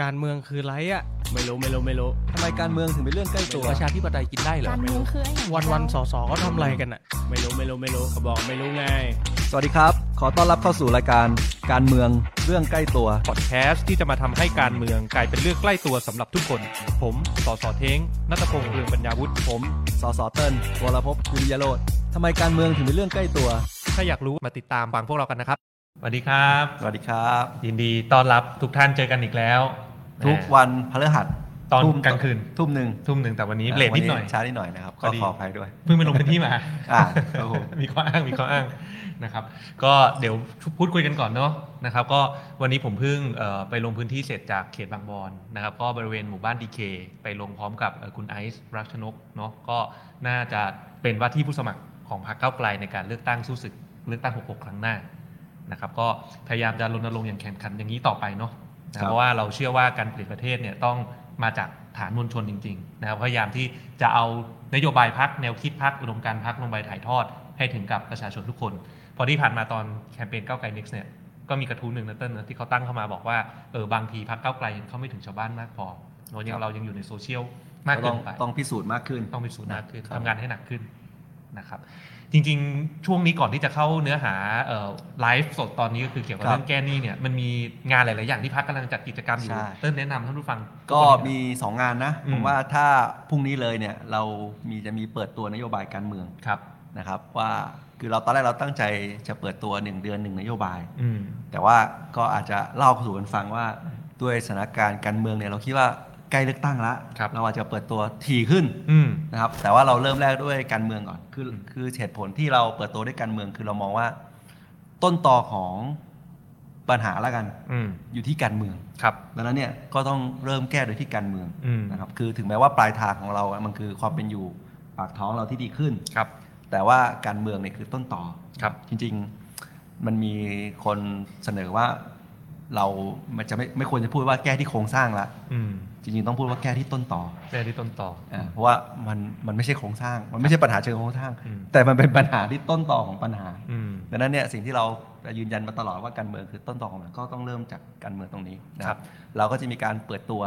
การเมืองคือไรอะไม่รู้ไม่รู้ไม่รู้ทำไมการเมืองถึงเป็นเรื่องใกล้ตัวประชาธิปไตยกินได้เหรอการเมืองคือไอ้อย่างวันวันๆสอสอเขาทำอะไรกันอะไม่รู้ไม่รู้ไม่รู้เขาบอกไม่รู้ไง สวัสดีครับ ขอต้อนรับเข้าสู่รายการการเมืองเรื่องใกล้ตัวพอดแคสต์ที่จะมาทำให้การเมืองกลายเป็นเรื่องใกล้ตัวสำหรับทุกคน ผมสอสอเท้งนัตพงษ์เรืองปัญญาวุฒิผมสสเติ้ลวรพจน์กุลยโรธทำไมการเมืองถึงเป็นเรื่องใกล้ตัว ถ้าอยากรู้มาติดตามฟังพวกเรากันนะครับ สวัสดีครับ สวัสดีครับ ยินดีต้อนรับทุกท่านเจอกันอีกแล้ว ทุกวันพฤหัสตอนทุ่มกลางคืนทุ่มหนึ่งทุ่มหนึ่งแต่วันนี้เลทนิดหน่อยช้านิดหน่อยนะครับพก็อดีขออภัยด้วย เพิ่งไปลงพื้นที่มาอ่าครับผมมีข้ออ้างมีข้ออ้างนะครับก็เดี๋ยวพูดคุยกันก่อนเนาะนะครับก็วันนี้ผมเพิ่งเอ่อไปลงพื้นที่เสร็จจากเขตบางบอนนะครับก็บริเวณหมู่บ้านดีเคไปลงพร้อมกับเอ่อคุณไอซ์รักชนกเนาะก็น่าจะเป็นว่าที่ผู้สมัครของพรรคก้าวไกลในการเลือกตั้งสู้ศึกเลือกตั้ง 66 ครั้งหน้า นะครับก็พยายามจะรณรงค์อย่างแข่งขันอย่างนี้ต่อไปเนาะนะเพราะว่าเราเชื่อว่าการเปลี่ยนประเทศเนี่ยต้องมาจากฐานมวลชนจริงๆนะครับพยายามที่จะเอานโยบายพักแนวคิดพักอุดมการณ์พักลงไปถ่ายทอดให้ถึงกับประชาชนทุกคน พอที่ผ่านมาตอนแคมเปญก้าวไกล next เนี่ยก็มีกระทู้หนึ่งนะเต้นนะที่เขาตั้งเข้ามาบอกว่าเออบางทีพักก้าวไกลยังเข้าไม่ถึงชาวบ้านมากพอเรายังเรายังอยู่ในโซเชียลมากต้เกิองนไปต้องพิสูจน์มากขึ้นต้องมีสูตรมากขึ้นครับทำงานให้หนักขึ้น นะครับจริงๆ ช่วงนี้ก่อนที่จะเข้าเนื้อหาไลฟ์สดตอนนี้ก็คือเกี่ยวกับครับเรื่องแก้หนี้เนี่ยมันมีงานหลาย ๆ อย่างที่พักกำลังจัดกิจกรรมอยู่ใช่เต้นแนะนำท่านผู้ฟัง ก็ทุคนมี 2 งานนะอืมผมว่าถ้าพรุ่งนี้เลยเนี่ยเรามีจะมีเปิดตัวนโยบายการเมืองครับนะครับ ว่าคือเราตอนแรกเราตั้งใจจะเปิดตัว 1 เดือน 1 นโยบายอืมแต่ว่าก็อาจจะเล่าสู่กันฟังว่าด้วยสถานการณ์การเมืองเนี่ยเราคิดว่า ใกล้เลือกตั้งแล้วครับเราอาจจะเปิดตัวถี่ขึ้นอืมนะครับ แต่ว่าเราเริ่มแรกด้วยการเมืองก่อน คือคือเหตุผลที่เราเปิดตัวด้วยการเมือง คือเรามองว่า ต้นตอของปัญหาละกันอืมอยู่ที่การเมืองครับดังนั้นเนี่ยก็ต้องเริ่มแก้โดยที่การเมืองอืมนะครับ คือถึงแม้ว่าปลายทางของเราอะมันคือความเป็นอยู่ปากท้องเราที่ดีขึ้นครับ แต่ว่าการเมืองเนี่ยคือต้นต่อครับ จริง ๆ มันมีคนเสนอว่าเรามันจะไม่ไม่ควรจะพูดว่าแก้ที่โครงสร้างละอืม จริงๆต้องพูดว่าแก้ที่ต้นต่อแก้ที่ต้นต่ออ่าเพราะว่ามันมันไม่ใช่โครงสร้าง มันไม่ใช่ปัญหาเชิงโครงสร้างอืมแต่มันเป็นปัญหาที่ต้นต่อของปัญหาอืมดังนั้นเนี่ยสิ่งที่เรายืนยันมาตลอดว่าการเมืองคือต้นต่อของมันก็ต้องเริ่มจากการเมืองตรงนี้นะคครัรับบเราก็จะมีการเปิดตัว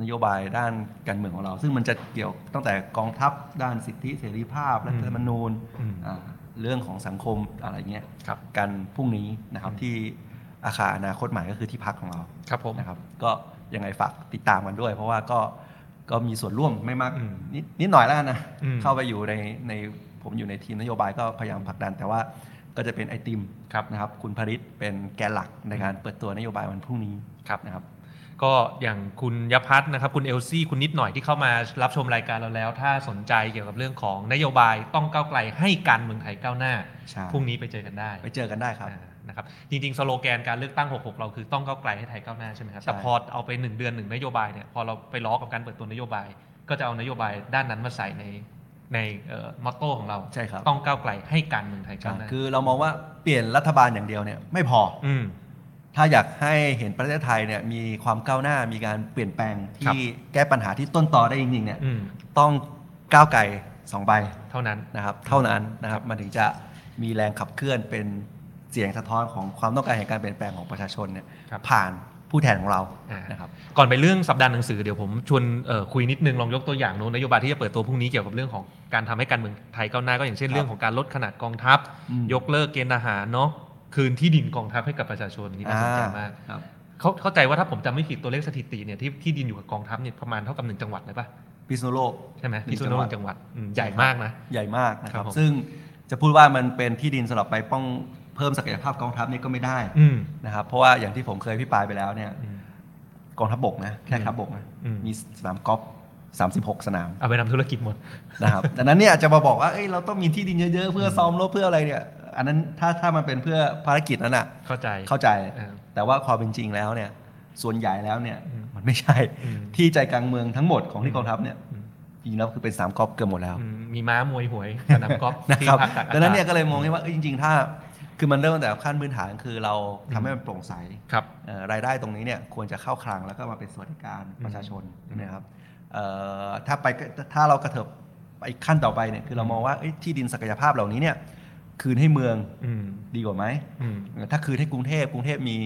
นโยบายด้านการเมืองของเรา ซึ่งมันจะเกี่ยวตั้งแต่กองทัพด้านสิทธิเสรีภาพรัฐธรรมนูญอืมอ่าเรื่องของสังคมอะไรเงี้ยครับกันพรุ่งนี้นะครับที่อาคารอนาคตใหม่ก็คือที่พักของเราครับผมนะครับ ก็ ยังไงฝากติดตามกันด้วย เพราะว่าก็ก็มีส่วนร่วมไม่มากอืมนิดนิดหน่อยแล้วกันนะอืมเข้าไปอยู่ในในผมอยู่ในทีมนโยบายก็พยายามผลักดัน แต่ว่าก็จะเป็นไอติมครับนะครับ คุณพริษเป็นแกนหลักในการเปิดตัวนโยบายวันพรุ่งนี้ครับนะครับก็อย่างคุณยพัฒน์นะครับคุณเอลซี่คุณนิดหน่อยที่เข้ามารับชมรายการเราแล้ว ถ้าสนใจเกี่ยวกับเรื่องของนโยบายต้องก้าวไกลให้การเมืองไทยก้าวหน้าใช่พรุ่งนี้ไปเจอกันได้ ไปเจอกันได้ครับอ่า นะครับจริงๆสโลแกนการเลือกตั้ง 66 เราคือต้องก้าวไกลให้ไทยก้าวหน้าใช่ไหมครับใช่แต่พอเอาไป 1 เดือนหนึ่งนโยบายเนี่ยพอเราไปล้อกับการเปิดตัวนโยบาย ก็จะเอานโยบายด้านนั้นมาใส่ในในมอตโต้ของเราใช่ครับต้องก้าวไกลให้การเมืองไทยก้าวหน้าคือเรามองว่าเปลี่ยนรัฐบาลอย่างเดียวเนี่ยไม่พออืมถ้าอยากให้เห็นประเทศไทยเนี่ยมีความก้าวหน้ามีการเปลี่ยนแปลงครับที่แก้ปัญหาที่ต้นตอได้จริงๆเนี่ยอืมต้องก้าวไกลสองใบเท่านั้นนะครับ เท่านั้นนะครับมันถึงจะมีแรงขับเคลื่อนเป็น เสียงสะท้อนของความต้องการแห่งการเปลี่ยนแปลงของประชาชนเนี่ยครับผ่านผู้แทนของเราอ่านนะครับก่อนไปเรื่องสัปดาห์หนังสือเดี๋ยวผมชวนเอ่อคุยนิดนึงลองยกตัวอย่างโน้นนโยบายที่จะเปิดตัวพรุ่งนี้เกี่ยวกับเรื่องของการทำให้การเมืองไทยก้าวหน้าก็อย่างเช่นครับเรื่องของการลดขนาดกองทัพอืมยกเลิกเกณฑ์ทหารเนาะคืนที่ดินกองทัพให้กับประชาชนนี่น่าสนใจมากครับเขาเข้าใจว่าถ้าผมจำไม่ผิดตัวเลขสถิติเนี่ยที่ที่ดินอยู่กับกองทัพเนี่ยประมาณเท่ากับหนึ่งจังหวัดเลยปะพิษณุโลกใช่ไหมหนึ่งพิษณุโลกจังหวัดอืมใหญ่มากนะใหญ่มากนะคครัรับบผมซึ่งจะพูดว่ามันเป็นที่ดินสำหรับไปป้อง เพิ่มศักยภาพกองทัพนี่ก็ไม่ได้อืมนะครับ เพราะว่าอย่างที่ผมเคยพิปรายไปแล้วเนี่ยอืมกองทัพบกนะแค่ทัพบกนะอืมมีสนามกอล์ฟ36สนาม เอาไปทำธุรกิจหมดนะครับดังนั้นเนี่ยจะมาบอกว่าเอ้ยเราต้องมีที่ดินเยอะๆ เพื่อซ้อมรบเพื่ออะไรเนี่ย อันนั้นถ้าถ้ามันเป็นเพื่อภารกิจนั้นอะ เข้าใจเข้าใจเออแต่ว่าความเป็นจริงแล้วเนี่ย ส่วนใหญ่แล้วเนี่ยอืมมันไม่ใช่อืมที่ใจกลางเมืองทั้งหมดของที่กองทัพเนี่ยอืมจริงๆแล้วคือเป็นสามกอล์ฟเกือบหมดแล้วอืมมีม้ามวยหวยสนามกอล์ฟนะที่ครับพักตากอาดังนั้นเนี่ยกาศก็เลยมองให้ว่าเอ้ยจริง ๆ ถ้า คือมันเริ่มตั้งแต่ขั้นพื้นฐานคือเราทำให้มันโปร่งใสครับเอ่อรายได้ตรงนี้เนี่ยควรจะเข้าคลังแล้วก็มาเป็นสวัสดิการอืมประชาชนใช่ไหมครับเอ่อถ้าไปถ้าเรากระเถิบไปอีกขั้นต่อไปเนี่ยคือเรามองว่าเอ้ยที่ดินศักยภาพเหล่านี้เนี่ยคืนให้เมืองอืมดีกว่าไหมอืมถ้าคืนให้กรุงเทพกรุงเทพมี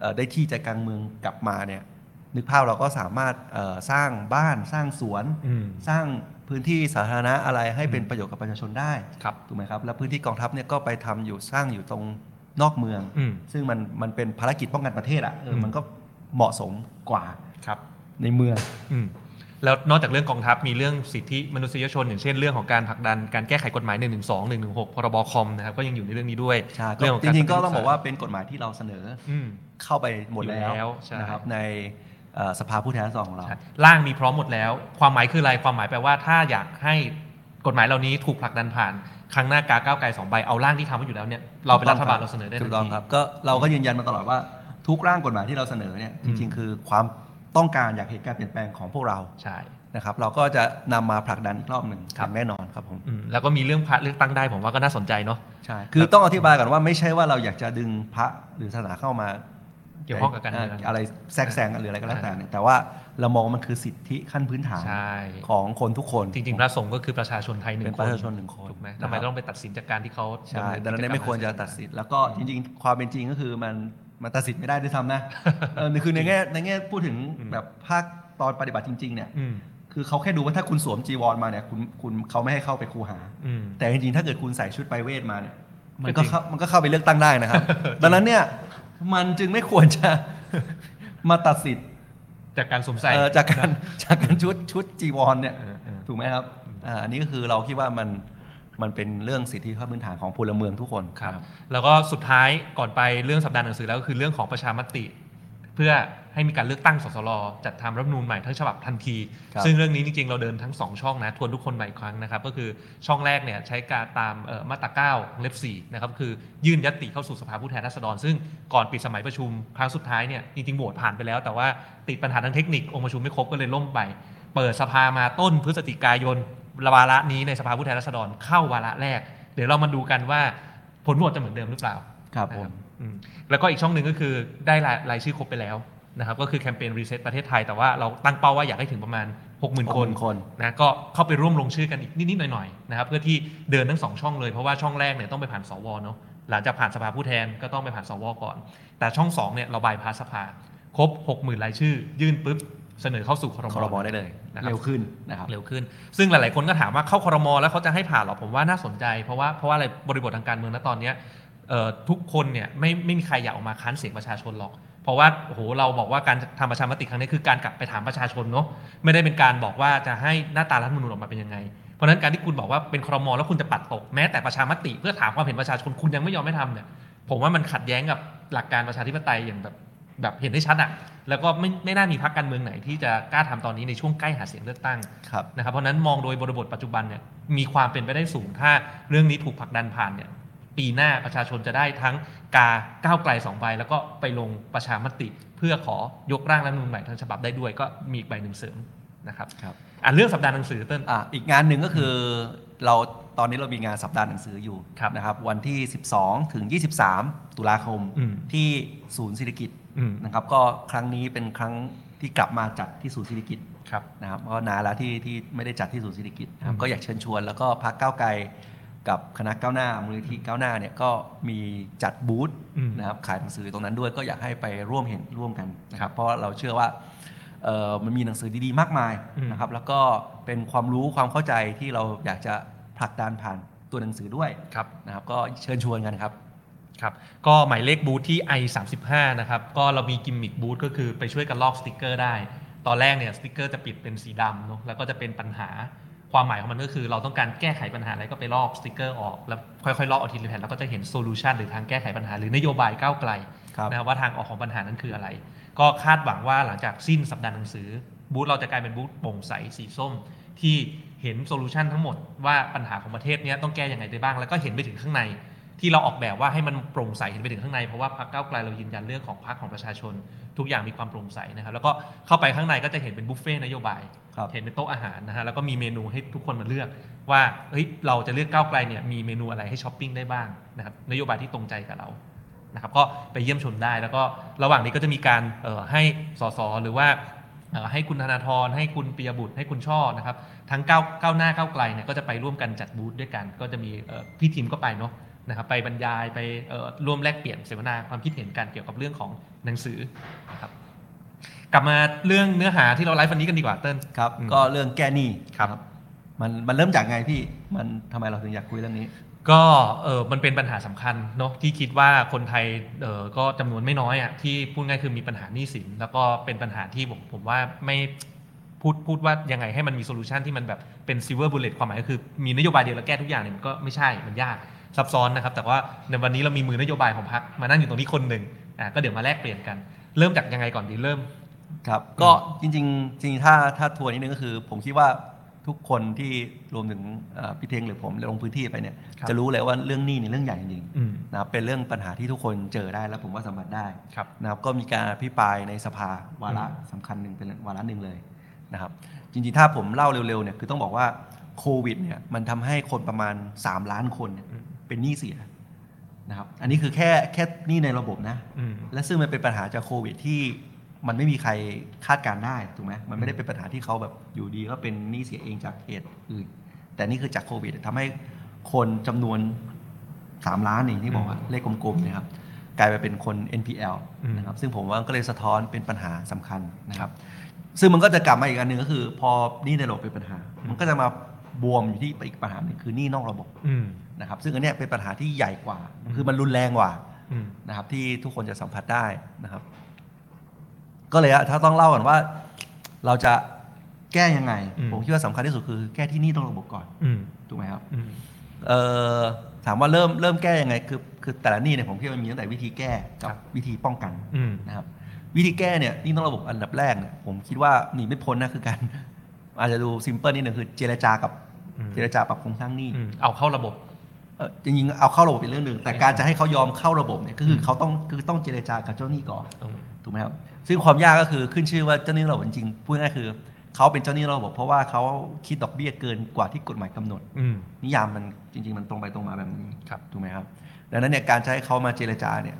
เอ่อได้ที่ใจกลางเมืองกลับมาเนี่ย นึกภาพเราก็สามารถเอ่อสร้างบ้านสร้างสวนอืมสร้างพื้นที่สาธารณะอะไรให้เป็นอืมประโยชน์กับประชาชนได้ครับถูกไหมครับ แล้วพื้นที่กองทัพเนี่ยก็ไปทำอยู่สร้างอยู่ตรงนอกเมืองอืมซึ่งมันมันเป็นภารกิจป้องกันประเทศอะ่ะเอออืมมันก็เหมาะสมกว่าครับในเมืองอืมแล้วนอกจากเรื่องกองทัพมีเรื่องสิทธิมนุษยชน อย่างเช่นเรื่องของการผลักดันการแก้ไขกฎหมาย 1 1 2 1 1 6 พรบคอมนะครับก็ยังอยู่ในเรื่องนี้ด้วยใช่เรื่องของจการริงๆก็ปฏิรูปต้องบอกว่าเป็นกฎหมายที่เราเสนออืมเข้าไปหมดแล้อยู่แล้วใช่นะครับในเอ่อ สภาผู้แทนราษฎรของเราใช่ร่างมีพร้อมหมดแล้ว ความหมายคืออะไรความหมายแปลว่าถ้าอยากให้กฎหมายเหล่านี้ถูกผลักดันผ่าน ครั้งหน้ากาก้าวไกลสองใบเอาร่างที่ทำไว้อยู่แล้วเนี่ยเราเป็นรัฐบาลเราเสนอได้ถูทักนต้องทีครับก็เราก็ยืนยันมาตลอดว่าทุกร่างกฎหมายที่เราเสนอเนี่ยอืจมริงๆ คือความต้องการอยากเห็นการเปลี่ยนแปลงของพวกเราใช่นะครับเราก็จะนำมาผลักดันอีกรอบหนึ่งครับอย่างแน่นอนครับผมอืมแล้วก็มีเรื่องพระเลือกตั้งได้ผมว่าก็น่าสนใจเนาะใช่คือต้องอธิบายก่อนว่าไม่ใช่ว่าเราอยากจะดึงพระหรือศาสนาเข้ามา เกี่ยวข้องกับการเมืองอะไรแทรกแซงหรืออะไรก็แล้วแต่เนี่ยแต่ว่าเรามองว่ามันคือสิทธิขั้นพื้นฐานใช่ของคนทุกคนจริงๆพระสงฆ์ก็คือประชาชนไทยหนึ่งเป็นคปนระชาชนหนึ่งคนถูกไหมนะครับทำไมต้องไปตัดสินจากการที่เขาใช่ดำเนิดังนั้นเนี่ยไม่ควรจะตัดสินแล้วก็จริง ๆ ความเป็นจริงก็คือมันมันตัดสินไม่ได้ด้วยซ้ำนะเออคือในแง่ในแง่พูดถึงแบบภาคตอนปฏิบัติจริง ๆ เนี่ยอืมคือเขาแค่ดูว่าถ้าคุณสวมจีวรมาเนี่ยคุณคุณเขาไม่ให้เข้าไปคูหาอืมแต่จริงๆถ้าเกิดคุณใส่ชุดไปเวทมาเนี่ยมันก็ก็จริงเข้ามันก็เข้าไปเลือกตั้งได้นะครับ ดังนั้นเนี่ย มันจึงไม่ควรจะมาตัดสิทธิ์จากการสวมใส่เอ่อจากการจากการชุดชุดจีวรเนี่ยเออเออถูกไหมครับอ่าอันนี้ก็คือเราคิดว่ามันมันเป็นเรื่องสิทธิขั้นพื้นฐานของพลเมืองทุกคนครับ แล้วก็สุดท้ายก่อนไปเรื่องสัปดาห์หนังสือแล้วก็คือเรื่องของประชามติ เพื่อ ให้มีการเลือกตั้งสสรจัดทำรัฐธรรมนูญใหม่ทั้งฉบับทันทีครับซึ่งเรื่องนี้จริงๆ เราเดินทั้ง 2 ช่องนะทวนทุกคนใหม่ครั้งนะครับ ก็คือช่องแรกเนี่ยใช้การตามเอ่อมาตรา9เล็บ4นะครับคือยื่นยติเข้าสู่สภาผู้แทนราษฎร ซึ่งก่อนปิดสมัยประชุมครั้งสุดท้ายเนี่ยจริงๆโหวตผ่านไปแล้ว แต่ว่าติดปัญหาทางเทคนิคองค์ประชุมไม่ครบก็เลยล่มไป เปิดสภามาต้นพฤศจิกายนวาระนี้ในสภาผู้แทนราษฎรเข้าวาระแรก เดี๋ยวเรามาดูกันว่าผลโหวตจะเหมือนเดิมหรือเปล่าครับผมนะอืมแล้วก็อีกช่องหนึ่งก็คือได้รายรายชื่อครบไปแล้ว นะครับก็คือแคมเปญรีเซ็ตประเทศไทย แต่ว่าเราตั้งเป้าว่าอยากให้ถึงประมาณ 60,000 คน60,000คนนะก็เข้าไปร่วมลงชื่อกันอีกนิดๆหน่อยๆนะครับเพื่อที่เดินทั้งสองช่องเลยเพราะว่าช่องแรกเนี่ยต้องไปผ่านสวเนาะหลังจากผ่านสภาผู้แทนก็ต้องไปผ่านสวก่อน แต่ช่องสองเนี่ยเราบายพาสสภาครบ 60,000รายชื่อ ยื่นปุ๊บเสนอเข้าสู่ครมคอรมอได้เลยนะครับเร็วขึ้นนะครับเร็วขึ้น ซึ่งหลาย ๆ คนก็ถามว่าเข้าคอรมอแล้วเขาจะให้ผ่านหรอผมว่าน่าสนใจ เพราะว่าเพราะว่าอะไรบริบททางการเมืองณตอนเนี้ยเอ่อทุกคนเนี่ยไม่ไม่มีใครอยากออกมาค้านเสียงประชาชนหรอก เพราะว่าโอ้โหเราบอกว่าการทำประชามติครั้งนี้คือการกลับไปถามประชาชนเนาะไม่ได้เป็นการบอกว่าจะให้หน้าตารัฐมนูญออกมาเป็นยังไง เพราะฉะนั้นการที่คุณบอกว่าเป็นครมแล้วคุณจะปัดตกแม้แต่ประชามติ เพื่อถามความเห็นประชาชนคุณยังไม่ยอมไม่ทำเนี่ยผมว่ามันขัดแย้งกับหลักการประชาธิปไตยอย่างแบบแบบเห็นได้ชัดอะแล้วก็ไม่ไม่น่ามีพรรคการเมืองไหนที่จะกล้าทำตอนนี้ในช่วงใกล้หาเสียงเลือกตั้งนะครับเพราะนั้นมองโดยบริบทปัจจุบันเนี่ยมีความเป็นไปได้สูงถ้าเรื่องนี้ถูกผลักดันผ่านเนี่ย ปีหน้าประชาชนจะได้ทั้งกาก้าวไกลสองใบแล้วก็ไปลงประชามติ เพื่อขอยกร่างรัฐธรรมนูญใหม่ทั้งฉบับได้ด้วย ก็มีอีกใบหนึ่งเสริมนะครับครับอะเรื่องสัปดาห์หนังสือเต้นอะอีกงานหนึ่งก็คือเราตอนนี้เรามีงานสัปดาห์หนังสืออยู่ครับนะครับวันที่ 12 ถึง 23 ตุลาคมอืมที่ศูนย์เศรษฐกิจอืมนะครับก็ครั้งนี้เป็นครั้งที่กลับมาจัดที่ศูนย์เศรษฐกิจครับนะครับก็นานแล้วที่ที่ไม่ได้จัดที่ศูนย์เศรษฐกิจนะครับอืมก็อยากเชิญชวนแล้วก็พักก้าวไกล กับคณะก้าวหน้ามูลนิธิก้าวหน้าเนี่ยก็มีจัดบูธอืมนะครับขายหนังสือตรงนั้นด้วยก็อยากให้ไปร่วมเห็นร่วมกันนะครับเพราะเราเชื่อว่าเอ่อมันมีหนังสือดีๆ มากมายอืมนะครับแล้วก็เป็นความรู้ความเข้าใจที่เราอยากจะผลักดันผ่านตัวหนังสือด้วยครับนะครับก็เชิญชวนกันครับครับก็หมายเลขบูธที่ i 3 5 นะครับก็เรามี gimmick booth ก็คือไปช่วยกันลอกสติกเกอร์ได้ ตอนแรกเนี่ยสติกเกอร์จะปิดเป็นสีดำเนาะแล้วก็จะเป็นปัญหา ความหมายของมันก็คือเราต้องการแก้ไขปัญหาอะไรก็ไปลอกสติกเกอร์ออกแล้วค่อยๆลอกเอาทีละแผ่นแล้วก็จะเห็น solution หรือทางแก้ไขปัญหาหรือนโยบายก้าวไกลครับนะครับว่าทางออกของปัญหานั้นคืออะไร ก็คาดหวังว่าหลังจากสิ้นสัปดาห์หนังสือ บูธเราจะกลายเป็นบูธโปร่งใสสีส้ม ที่เห็น solution ทั้งหมดว่าปัญหาของประเทศเนี้ยต้องแก้ยังไงได้บ้าง แล้วก็เห็นไปถึงข้างใน ที่เราออกแบบว่าให้มันโปร่งใสเห็นไปถึงข้างในเพราะว่าพรรคก้าวไกลเรายืนยันเรื่องของพรรคของประชาชน ทุกอย่างมีความโปร่งใสนะครับ แล้วก็เข้าไปข้างในก็จะเห็นเป็นบุฟเฟ่ต์นโยบายครับเห็นเป็นโต๊ะอาหารนะฮะแล้วก็มีเมนูให้ทุกคนมาเลือก ว่าเฮ้ยเราจะเลือกก้าวไกลเนี่ยมีเมนูอะไรให้ช้อปปิ้งได้บ้างนะครับนโยบายที่ตรงใจกับเรานะครับก็ไปเยี่ยมชมได้แล้วก็ระหว่างนี้ก็จะมีการเอ่อให้สสหรือว่าเอ่อให้คุณธนาธรให้คุณปียบุตรให้คุณช่อนะครับทั้งก้าวก้าวหน้าก้าวไกลเนี่ยก็จะไปร่วมกันจัดบูธด้วยกัน ก็จะมีเอ่อพี่ทีมก็ไปเนาะ นะครับไปบรรยายไปเอ่อร่วมแลกเปลี่ยนเสวนาความคิดเห็นกันเกี่ยวกับเรื่องของหนังสือนะครับกลับมาเรื่องเนื้อหาที่เราไลฟ์วันนี้กันดีกว่าเติ้ลครับอืมก็เรื่องแก้หนี้ครับมันมันเริ่มจากไงพี่มันทำไมเราถึงอยากคุยเรื่องนี้ ก็เออมันเป็นปัญหาสำคัญเนาะที่คิดว่าคนไทยเออก็จำนวนไม่น้อยอะที่พูดง่ายคือมีปัญหาหนี้สิน แล้วก็เป็นปัญหาที่ผมผมว่าไม่พูดพูดว่ายังไงให้มันมี solution ที่มันแบบเป็น silver bullet ความหมายก็คือมีนโยบายเดียวแล้วแก้ทุกอย่างเนี่ยมันก็ไม่ใช่มันยาก ซับซ้อนนะครับ แต่ว่าในวันนี้เรามีมือนโยบายของพรรคมานั่งอยู่ตรงนี้คนหนึ่งอะก็เดี๋ยวมาแลกเปลี่ยนกัน เริ่มจากยังไงก่อนดีเริ่มครับก็จริงๆจริงๆถ้าถ้าทัวร์นิดนึงก็คือ ผมคิดว่าทุกคนที่รวมถึงเอ่อพี่เทงหรือผมลงพื้นที่ไปเนี่ยครับจะรู้เลยว่าเรื่องหนี้เนี่ยเรื่องใหญ่จริงอืมๆนะครับเป็นเรื่องปัญหาที่ทุกคนเจอได้แล้วผมว่าสัมผัสได้ครับนะครับก็มีการอภิปรายในสภาวาระสำคัญหนึ่งเป็นวาระหนึ่งเลยนะครับจริงๆถ้าผมเล่าเร็วๆเนี่ยคือต้องบอกว่าโควิดเนี่ยมันทำให้คนประมาณ 3 ล้านคน เนี่ยอืมเป็นหนี้เสียนะครับอันนี้คือแค่แค่หนี้ในระบบนะอืมและซึ่งมันเป็นปัญหาจากโควิดที่มันไม่มีใครคาดการณ์ได้ถูกไหมมันไม่ได้เป็นปัญหาที่เขาแบบอยู่ดีก็เป็นหนี้เสียเองจากเหตุอื่นแต่นี่คือจากโควิดทำให้คนจำนวนสามล้านนี่ที่บอกว่าเลขกลมๆเนะครับกลายไปเป็นคน NPL อืมนะครับซึ่งผมว่าก็เลยสะท้อนเป็นปัญหาสำคัญนะครับ ซึ่งมันก็จะกลับมาอีกอันหนึ่งก็คือ พอหนี้ในระบบเป็นปัญหา มันก็จะมา บวมอยู่ที่อีกปัญหาหนึ่งคือหนี้นอกระบบอืมนะครับ ซึ่งอันเนี้ยเป็นปัญหาที่ใหญ่กว่า คือมันรุนแรงกว่าอืมนะครับ ที่ทุกคนจะสัมผัสได้นะครับ ก็เลยอะถ้าต้องเล่าก่อนว่า เราจะแก้ยังไงอืมผมคิดว่าสำคัญที่สุดคือ แก้ที่หนี่ต้องระบบก่อนอืมถูกไหมครับอืมเอ่อถามว่าเริ่มเริ่มแก้ยังไง คือคือแต่ละหนี้เนี่ยผมคิดว่ามันมีตั้งแต่วิธีแก้กับวิธีป้องกันอืมนะครับ วิธีแก้เนี่ยหนี่ต้องระบบอันดับแรกเนี่ยผมคิดว่าหนีไม่พ้นนะคือการ อาจจะดูซิมเพิลนิดหนึ่งคือเจรจากับอืมเจรจาปรับโครงสร้างหนี้อืมเอาเข้าระบบเอ่อจริงๆเอาเข้าระบบเป็นเรื่องหนึ่งแต่การจะให้เขายอมเข้าระบบเนี่ยก็คือเขาต้องคือต้องเจรจากับเจ้าหนี้ก่อนอืมถูกไหมครับซึ่งความยากก็คือขึ้นชื่อว่าเจ้าหนี้ระบบจริงๆพูดง่ายๆคือเขาเป็นเจ้าหนี้ระบบเพราะว่าเขาคิดดอกเบี้ยเกินกว่าที่กฎหมายกำหนดอืมนิยามมันจริง ๆ มันตรงไปตรงมาแบบนี้ครับถูกไหมครับ ดังนั้นเนี่ยการจะให้เขามาเจรจาเนี่ย